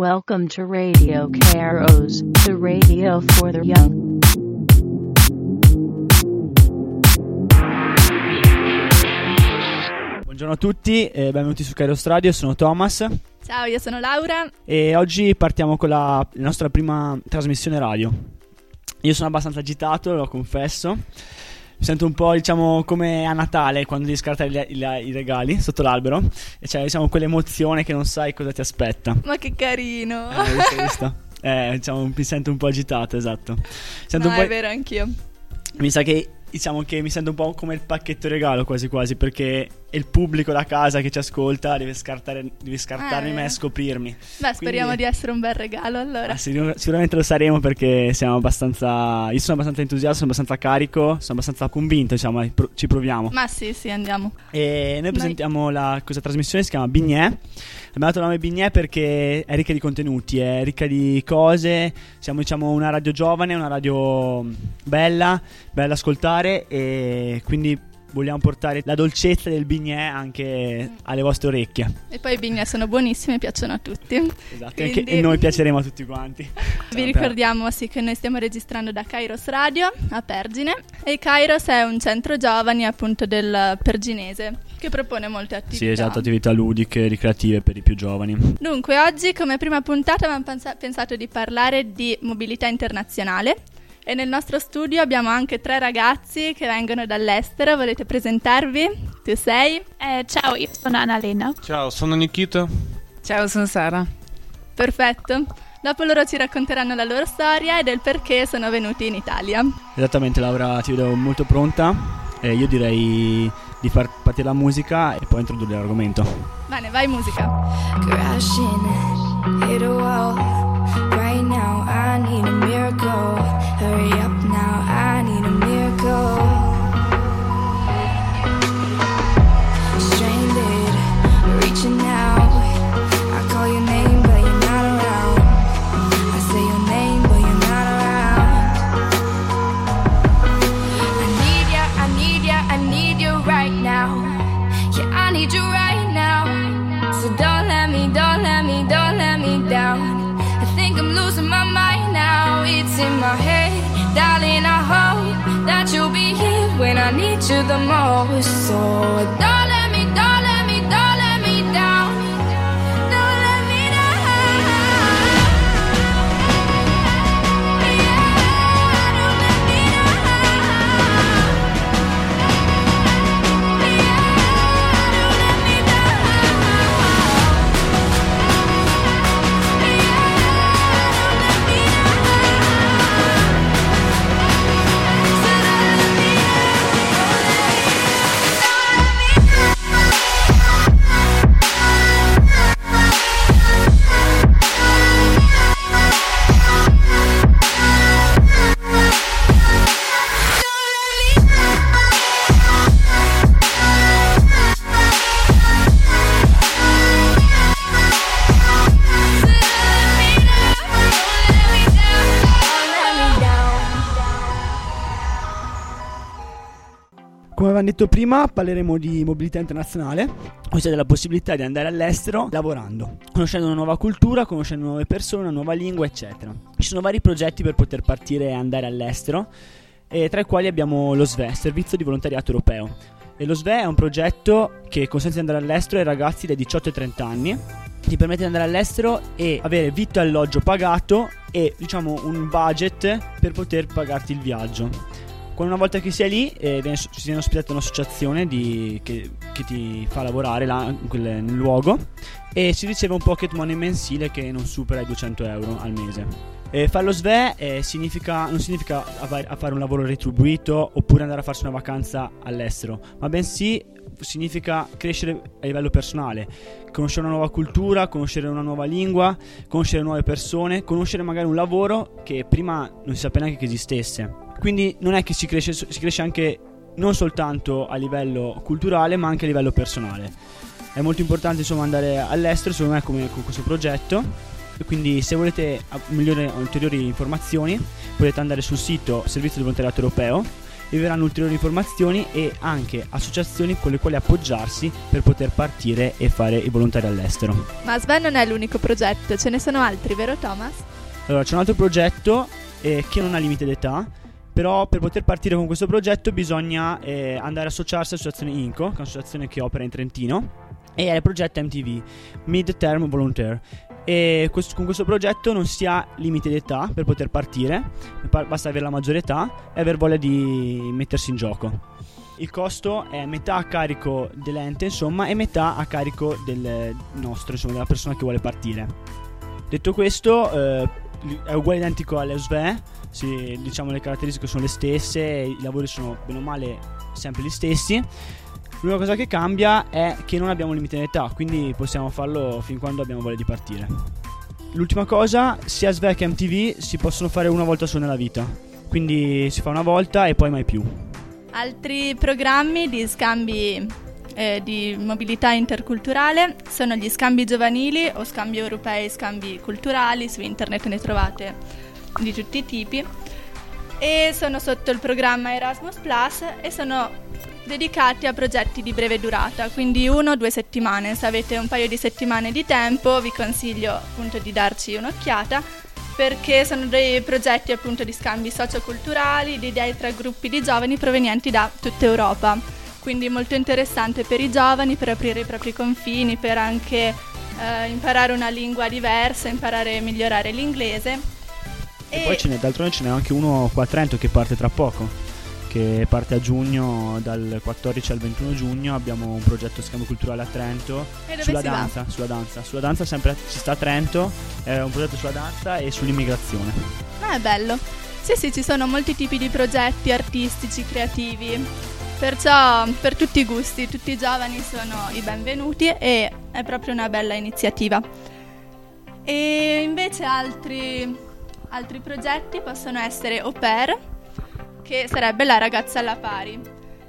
Welcome to Radio Caros, the radio for the young. Buongiorno a tutti e benvenuti su Kairos Radio, sono Thomas Ciao, io sono Laura. e oggi partiamo con la, la nostra prima trasmissione radio. Io sono abbastanza agitato, lo confesso. Mi sento un po', diciamo, come a Natale quando devi scartare i, regali sotto l'albero. E c'è, diciamo, quell'emozione che non sai cosa ti aspetta. Ma che carino. Eh, visto? Eh, diciamo, mi sento un po' agitato, esatto. Sento no, un po'... è vero, anch'io. Mi sa che diciamo che mi sento un po' come il pacchetto regalo quasi quasi perché è il pubblico da casa che ci ascolta deve scartare deve scartarmi Eh. me e scoprirmi. Beh, speriamo Quindi- di essere un bel regalo allora. Ah, sicur- sicuramente lo saremo perché siamo abbastanza io sono abbastanza entusiasta, sono abbastanza carico, sono abbastanza convinto, diciamo, pro- ci proviamo. Ma sì, sì, andiamo. E noi presentiamo la questa trasmissione si chiama Bignè. Abbiamo dato il nome Bignè perché è ricca di contenuti, è ricca di cose. Siamo diciamo una radio giovane, una radio bella, bella da ascoltare e quindi vogliamo portare la dolcezza del Bignè anche alle vostre orecchie. E poi i bignè sono buonissimi, piacciono a tutti. Esatto, Quindi- e noi piaceremo a tutti quanti. Vi ricordiamo sì che noi stiamo registrando da Kairos Radio a Pergine e Kairos è un centro giovani appunto del Perginese che propone molte attività. Sì, esatto, attività ludiche, ricreative per i più giovani. Dunque, oggi come prima puntata abbiamo pensa- pensato di parlare di mobilità internazionale e nel nostro studio abbiamo anche tre ragazzi che vengono dall'estero. Volete presentarvi? Tu sei? Eh, ciao, io sono Annalena. Ciao, sono Nikita. Ciao, sono Sara. Perfetto. Dopo loro ci racconteranno la loro storia e del perché sono venuti in Italia. Esattamente, Laura, ti vedo molto pronta. E io direi di far partire la musica e poi introdurre l'argomento. Bene, vai musica. crashing, hit a wall. Right now, I need a miracle. Hurry up now, I need a miracle. Need you the most. So don't avevamo detto prima, parleremo di mobilità internazionale, ossia della possibilità di andare all'estero lavorando, conoscendo una nuova cultura, conoscendo nuove persone, una nuova lingua, eccetera. Ci sono vari progetti per poter partire e andare all'estero, e tra i quali abbiamo lo SVE, Servizio di Volontariato Europeo. E lo SVE è un progetto che consente di andare all'estero ai ragazzi dai 18 ai 30 anni, ti permette di andare all'estero e avere vitto e alloggio pagato e diciamo un budget per poter pagarti il viaggio. Una volta che sei lì, eh, viene, ci viene ospitata un'associazione di- che, che ti fa lavorare là, quel- nel luogo e si riceve un pocket money mensile che non supera i 200 euro al mese. E fare lo SVE eh, significa, non significa fare un lavoro retribuito oppure andare a farsi una vacanza all'estero, ma bensì significa crescere a livello personale, conoscere una nuova cultura, conoscere una nuova lingua, conoscere nuove persone, conoscere magari un lavoro che prima non si sapeva neanche che esistesse. Quindi non è che si cresce, si cresce anche non soltanto a livello culturale, ma anche a livello personale. È molto importante insomma andare all'estero, secondo me, come con questo progetto. Quindi se volete migliori ulteriori informazioni potete andare sul sito Servizio di Volontariato Europeo riceveranno ulteriori informazioni e anche associazioni con le quali appoggiarsi per poter partire e fare i volontari all'estero. Ma Sven non è l'unico progetto, ce ne sono altri, vero Thomas? Allora, c'è un altro progetto eh, che non ha limite d'età, però per poter partire con questo progetto bisogna eh, andare a associarsi all'associazione INCO, che è un'associazione che opera in Trentino, e è il progetto MTV, Mid Term Volunteer. E questo- con questo progetto non si ha limite d'età per poter partire, pa- basta avere la maggiore età e aver voglia di mettersi in gioco. Il costo è metà a carico dell'ente, insomma, e metà a carico del nostro, insomma, della persona che vuole partire. Detto questo, eh, è uguale identico alle SVE, sì, diciamo le caratteristiche sono le stesse, i lavori sono bene o male sempre gli stessi. L'unica cosa che cambia è che non abbiamo limite d'età, quindi possiamo farlo fin quando abbiamo voglia di partire. L'ultima cosa, sia SVE che MTV si possono fare una volta solo nella vita, quindi si fa una volta e poi mai più. Altri programmi di scambi eh, di mobilità interculturale sono gli scambi giovanili o scambi europei, scambi culturali, su internet ne trovate di tutti i tipi e sono sotto il programma Erasmus Plus e sono dedicati a progetti di breve durata, quindi uno o due settimane. Se avete un paio di settimane di tempo vi consiglio appunto di darci un'occhiata perché sono dei progetti appunto di scambi socioculturali, di idee tra gruppi di giovani provenienti da tutta Europa. Quindi molto interessante per i giovani, per aprire i propri confini, per anche eh, imparare una lingua diversa, imparare a migliorare l'inglese. E, poi ce n'è, d'altronde ce n'è anche uno qua a Trento che parte tra poco, che parte a giugno, dal 14 al 21 giugno abbiamo un progetto scambio culturale a Trento E dove sulla danza, sulla danza, sulla danza sempre ci sta a Trento, è un progetto sulla danza e sull'immigrazione. Ah, è bello. Sì, sì, ci sono molti tipi di progetti artistici, creativi. Perciò per tutti i gusti, tutti i giovani sono i benvenuti e è proprio una bella iniziativa. E invece altri, altri progetti possono essere au pair, che sarebbe la ragazza alla pari.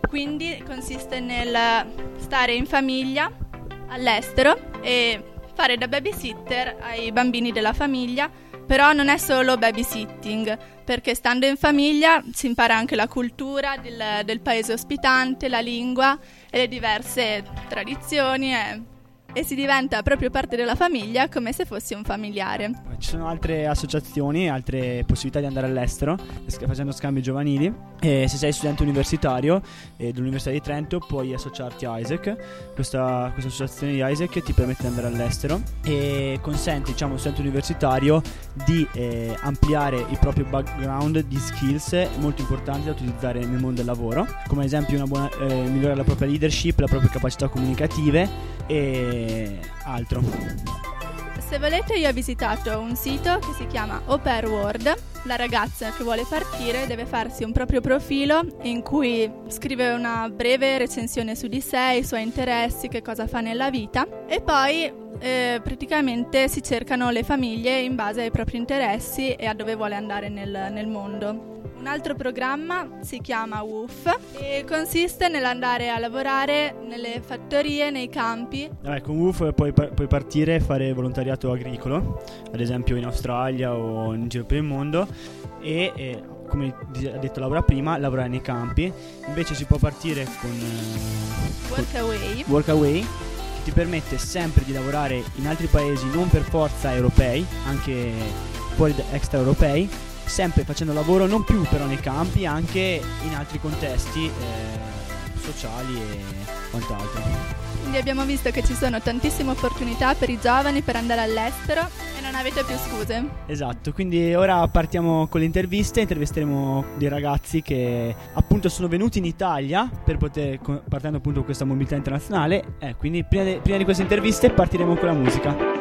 Quindi consiste nel stare in famiglia all'estero e fare da babysitter ai bambini della famiglia, però non è solo babysitting, perché stando in famiglia si impara anche la cultura del, del paese ospitante, la lingua e le diverse tradizioni e, e si diventa proprio parte della famiglia come se fossi un familiare. Poi Ci sono altre associazioni, altre possibilità di andare all'estero, facendo scambi giovanili. E se sei studente universitario eh, dell'Università di Trento puoi associarti a ISEC. Questa, questa associazione di ISEC ti permette di andare all'estero e consente diciamo, a studente universitario di eh, ampliare il proprio background di skills molto importanti da utilizzare nel mondo del lavoro, come ad esempio buona, eh, migliorare la propria leadership, le proprie capacità comunicative e altro. Se volete io ho visitato un sito che si chiama Pair World. La ragazza che vuole partire deve farsi un proprio profilo in cui scrive una breve recensione su di sé, i suoi interessi, che cosa fa nella vita e poi eh, praticamente si cercano le famiglie in base ai propri interessi e a dove vuole andare nel, nel mondo. Un altro programma si chiama WOOF e consiste nell'andare a lavorare nelle fattorie, nei campi Vabbè, con WUF puoi, par- puoi partire e fare volontariato agricolo, ad esempio in Australia o in giro per il mondo, e eh, come ha detto Laura prima, lavorare nei campi. Invece si può partire con eh, con Workaway. Workaway, che ti permette sempre di lavorare in altri paesi, non per forza europei, anche fuori da- extraeuropei, sempre facendo lavoro non più però nei campi, anche in altri contesti eh, sociali e quant'altro. Quindi abbiamo visto che ci sono tantissime opportunità per i giovani per andare all'estero e non avete più scuse. Esatto, quindi ora partiamo con le interviste, intervisteremo dei ragazzi che appunto sono venuti in Italia per poter, partendo appunto con questa mobilità internazionale, eh, quindi prima, de- prima di queste interviste partiremo con la musica.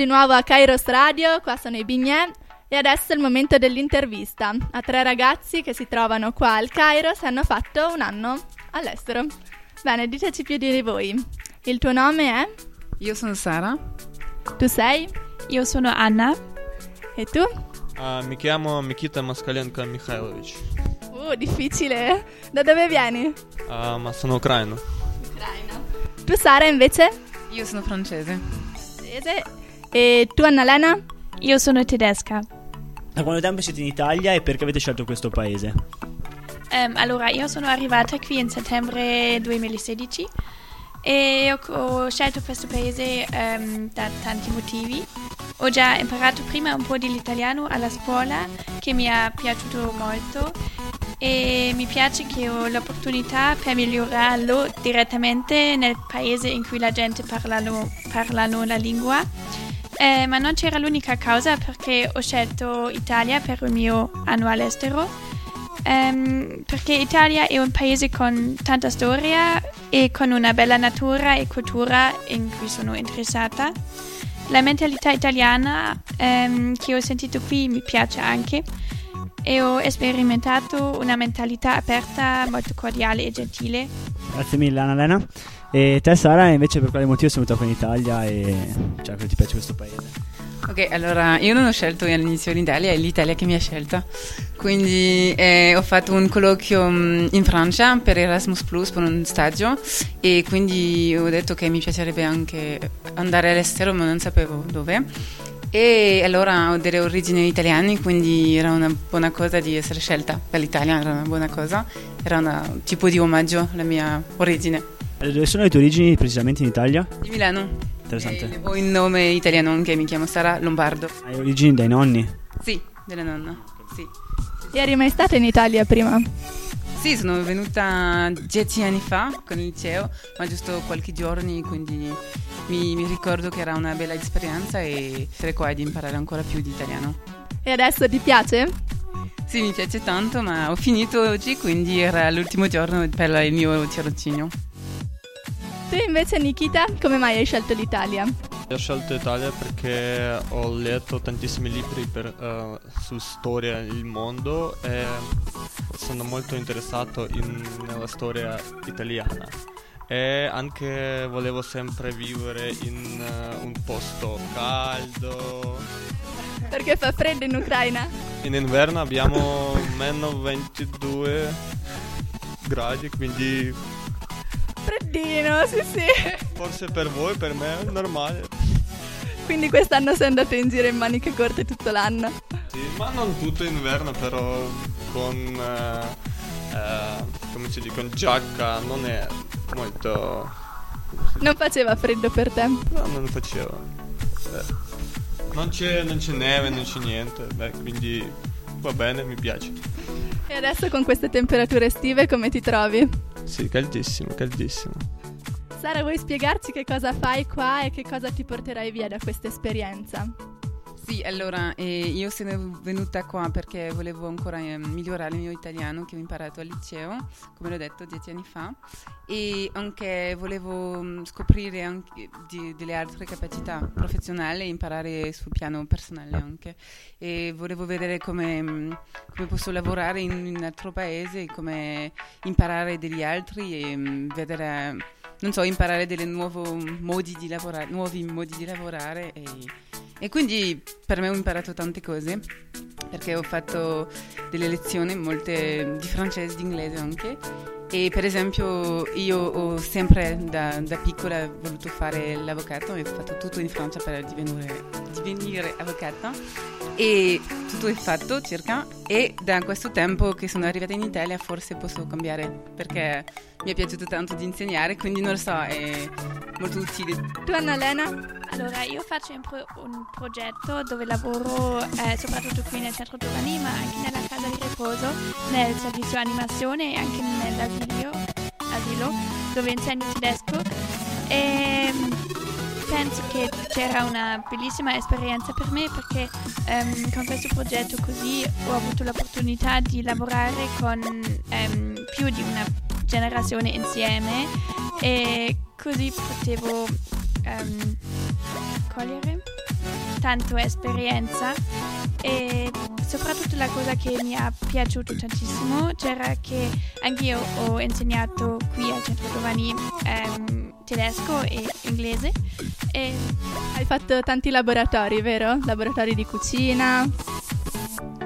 Di nuovo a Kairos Radio, qua sono i Bignè e adesso è il momento dell'intervista a tre ragazzi che si trovano qua al Kairos e hanno fatto un anno all'estero. Bene, diteci più di voi. Il tuo nome è? Io sono Sara. Tu sei? Io sono Anna. E tu? А, mi chiamo Mikita Moskalenko Mikhailovich, Uh, difficile. Da dove vieni? а, ma sono ucraino. Ucraina. Tu Sara invece? Io sono francese. Francese. E tu Annalena? Io sono tedesca. Da quanto tempo siete in Italia e perché avete scelto questo paese? Ehm, allora, io sono arrivata qui in settembre 2016 e ho, ho scelto questo paese ehm, da tanti motivi. Ho già imparato prima un po' dell'italiano alla scuola che mi è piaciuto molto e mi piace che ho l'opportunità per migliorarlo direttamente nel paese in cui la gente parlano, parlano la lingua. Eh, ma non c'era l'unica causa perché ho scelto Italia per il mio anno all'estero. Ehm, perché Italia è un paese con tanta storia e con una bella natura e cultura in cui sono interessata. La mentalità italiana ehm, che ho sentito qui mi piace anche e ho sperimentato una mentalità aperta, molto cordiale e gentile. Grazie mille Annalena. E te Sara invece per quale motivo sei venuta qua in Italia e cioè ti piace questo paese? Ok, allora io non ho scelto all'inizio l'Italia, è l'Italia che mi ha scelta. Quindi eh, ho fatto un colloquio mm, in Francia per Erasmus Plus per un stagio e quindi ho detto che mi piacerebbe anche andare all'estero ma non sapevo dove. E allora ho delle origini italiane, quindi era una buona cosa di essere scelta per l'Italia, era una buona cosa, era un tipo di omaggio alla mia origine. Eh, Dove sono le tue origini precisamente in Italia? Di Milano. Interessante. Ho il nome italiano anche, mi chiamo Sara Lombardo. Hai origini dai nonni? Sì, della nonna. Sì. Eri mai stata in Italia prima? Sì, sono venuta dieci anni fa con il liceo, ma giusto qualche giorno, quindi mi, mi ricordo che era una bella esperienza e cerco di imparare ancora più di italiano. E adesso ti piace? Sì, mi piace tanto, ma ho finito oggi, quindi era l'ultimo giorno per il mio tirocinio. Tu invece Nikita, come mai hai scelto l'Italia? Ho scelto Italia perché ho letto tantissimi libri per, eh, su storia del mondo e sono molto interessato in- nella storia italiana. E anche volevo sempre vivere in eh, un posto caldo. Perché fa freddo in Ucraina? In inverno abbiamo meno 22 gradi, quindi Freddino, sì sì. Forse per voi, per me è normale. Quindi quest'anno sei andato in giro in maniche corte tutto l'anno. Sì, ma non tutto inverno, però con, eh, eh, come si dice, con giacca non è molto... Non faceva freddo per te. No, non faceva. Eh, non, c'è, non c'è neve, non c'è niente, beh, quindi va bene, mi piace. E adesso con queste temperature estive come ti trovi? Sì, caldissimo, caldissimo. Sara, vuoi spiegarci che cosa fai qua e che cosa ti porterai via da questa esperienza? Sì, allora eh, io sono venuta qua perché volevo ancora eh, migliorare il mio italiano che ho imparato al liceo, come l'ho detto dieci anni fa, e anche volevo mm, scoprire anche di- delle altre capacità professionali e imparare sul piano personale anche. E volevo vedere come, mm, come posso lavorare in un altro paese, come imparare degli altri e mm, vedere, non so, imparare dei nuovi modi di lavorare e e quindi per me ho imparato tante cose, perché ho fatto delle lezioni, molte di francese, di inglese anche. E per esempio io ho sempre da, da piccola voluto fare l'avvocato e ho fatto tutto in Francia per divenire, divenire avvocata e tutto è fatto circa e da questo tempo che sono arrivata in Italia forse posso cambiare perché mi è piaciuto tanto di insegnare quindi non lo so è molto utile Tu Annalena? Allora, io faccio un, pro- un progetto dove lavoro eh, soprattutto qui nel centro giovani, ma anche nella casa di riposo, nel servizio animazione e anche nell'asilo, asilo, dove insegno tedesco. E mm, penso che c'era una bellissima esperienza per me perché ehm, con questo progetto così ho avuto l'opportunità di lavorare con ehm, più di una generazione insieme. E così potevo ehm, cogliere tanto esperienza. E soprattutto la cosa che mi ha piaciuto tantissimo c'era che anch'io ho insegnato qui al centro giovani ehm, tedesco e inglese. E Hai fatto tanti laboratori, vero? Laboratori di cucina.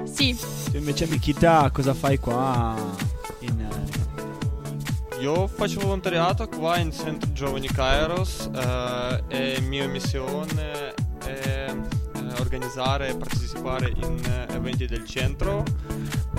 sì. Invece Mikita cosa fai qua Io faccio volontariato qua in Centro Giovani Kairos eh, e mia missione è organizzare e partecipare in eventi del centro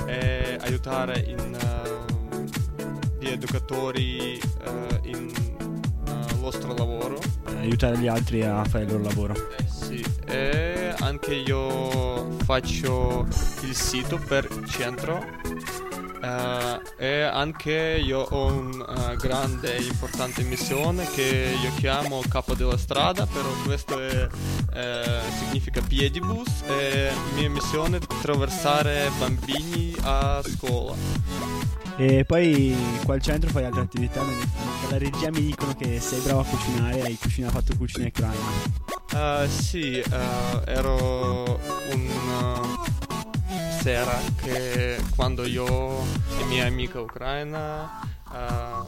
e aiutare in, eh, gli educatori eh, in eh, vostro lavoro. aiutare gli altri a fare il loro lavoro. Eh, sì, e anche io faccio il sito per centro eh, e anche io ho una grande e importante missione che io chiamo capo della strada, però questo è, eh, significa piedibus e mia missione è attraversare bambini a scuola. E poi qua al centro fai altre attività. Dalla regia mi dicono che sei bravo a cucinare, hai cucina, fatto cucina ucraina. Eh, sì, eh, ero una sera che quando io e mia amica ucraina eh,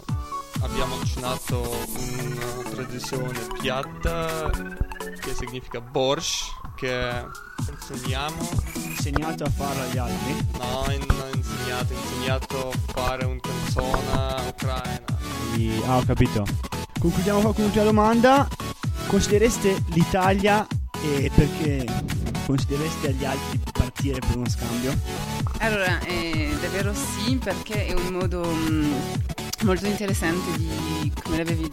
abbiamo cucinato una tradizione piatta che significa borscht che insegniamo Insegnato a farlo agli altri. no in- insegnato insegnato a fare un canzone ucraina Quindi- Ah, ho capito. Concludiamo qua con l'ultima domanda. Considereste l'Italia e perché considereste agli altri di partire per uno scambio? Allora, eh, davvero sì, perché è un modo mm, molto interessante di, come l'avevi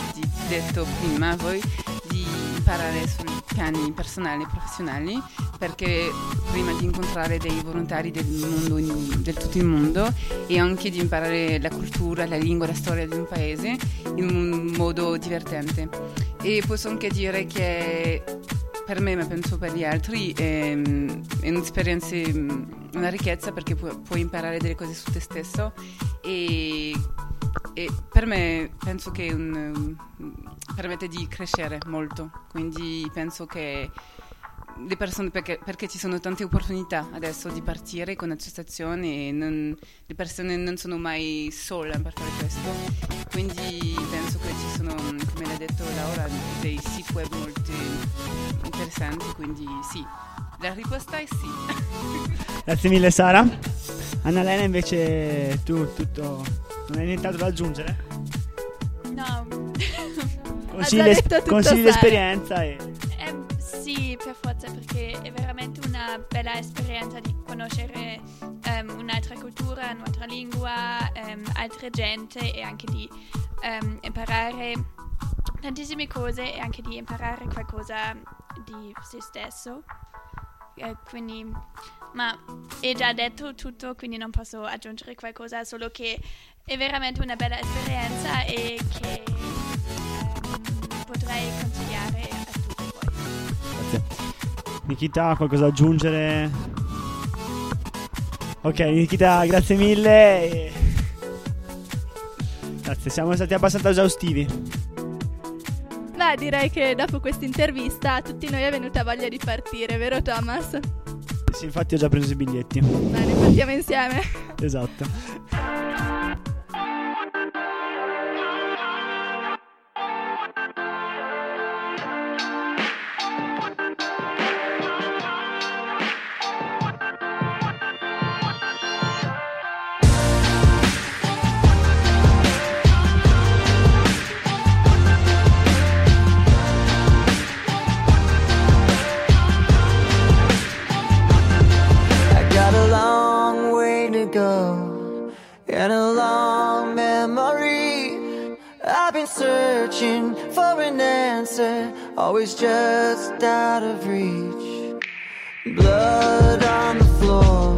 detto prima voi, di imparare sui piani personali e professionali, perché prima di incontrare dei volontari del mondo, del tutto il mondo, e anche di imparare la cultura, la lingua, la storia di un paese in un modo divertente. E posso anche dire che per me, ma penso per gli altri, è, è un'esperienza, mm, una ricchezza perché pu- puoi imparare delle cose su te stesso e, e per me penso che un- permette di crescere molto, quindi penso che le persone, perché, perché ci sono tante opportunità adesso di partire con associazioni e non- le persone non sono mai sole per fare questo, quindi penso che sono, come l'ha detto Laura, dei siti web molto interessanti, quindi sì, la risposta è sì. Grazie mille Sara. Annalena invece tu tutto... Non hai nient'altro da aggiungere? no consigli, tutto consigli Sara. d'esperienza e Ehm, sì, per forza, perché è veramente una bella esperienza di conoscere ehm, un'altra cultura, un'altra lingua, ehm, altre gente e anche di ehm, imparare tantissime cose e anche di imparare qualcosa di se stesso. Eh, quindi, ma è già detto tutto, quindi non posso aggiungere qualcosa, solo che è veramente una bella esperienza e che potrei consigliare a tutti voi. Grazie. Nikita, qualcosa da aggiungere? Ok, Nikita, grazie mille. e- Grazie, siamo stati abbastanza esaustivi. Beh, direi che dopo questa intervista a tutti noi è venuta voglia di partire, vero Thomas? Sì, infatti ho già preso i biglietti. Bene, partiamo insieme. Esatto. Searching for an answer, always just out of reach. Blood on the floor,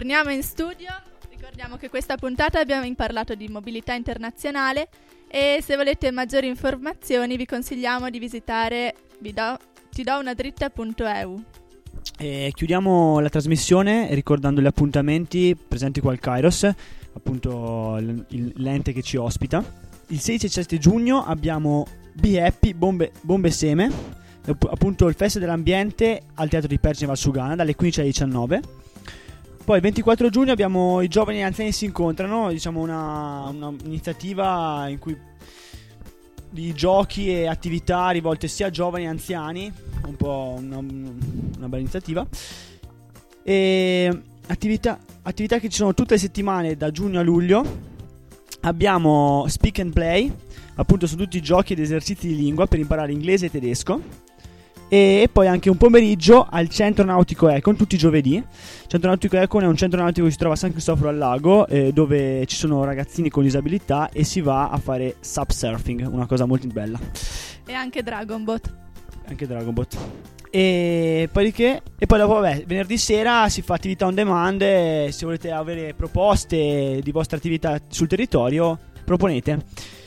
Ritorniamo in studio. Ricordiamo che questa puntata abbiamo parlato di mobilità internazionale e se volete maggiori informazioni vi consigliamo di visitare vi. E chiudiamo la trasmissione ricordando gli appuntamenti presenti qua al Kairos, appunto l'ente che ci ospita. Il 16 e 17 giugno abbiamo Be Happy Bombe, Bombe Seme, app- appunto il Festival dell'Ambiente al Teatro di Pergine Valsugana dalle 15 alle 19. Poi il 24 giugno abbiamo i giovani e gli anziani si incontrano, diciamo una, una iniziativa in cui di giochi e attività rivolte sia a giovani che anziani, un po' una, una bella iniziativa. E attività, attività che ci sono tutte le settimane da giugno a luglio. Abbiamo Speak and Play, appunto su tutti giochi ed esercizi di lingua per imparare inglese e tedesco. E poi anche un pomeriggio al Centro Nautico Econ, tutti i giovedì. Il Centro Nautico Econ è un centro nautico che si trova a San Cristoforo al Lago, eh, dove ci sono ragazzini con disabilità e si va a fare subsurfing, una cosa molto bella. E anche Dragonbot. Anche Dragonbot. E poi? E poi dopo, vabbè, venerdì sera si fa attività on demand. Se volete avere proposte di vostre attività sul territorio, proponete.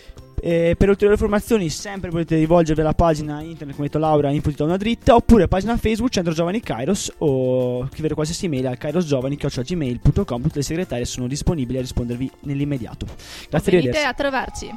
E per ulteriori informazioni, sempre potete rivolgervi alla pagina internet come detto Laura, info di una dritta, oppure pagina Facebook Centro Giovani Kairos o scrivere qualsiasi email al kairosgiovani.gmail.com. Tutte le segretarie sono disponibili a rispondervi nell'immediato. Grazie, Venite a trovarci.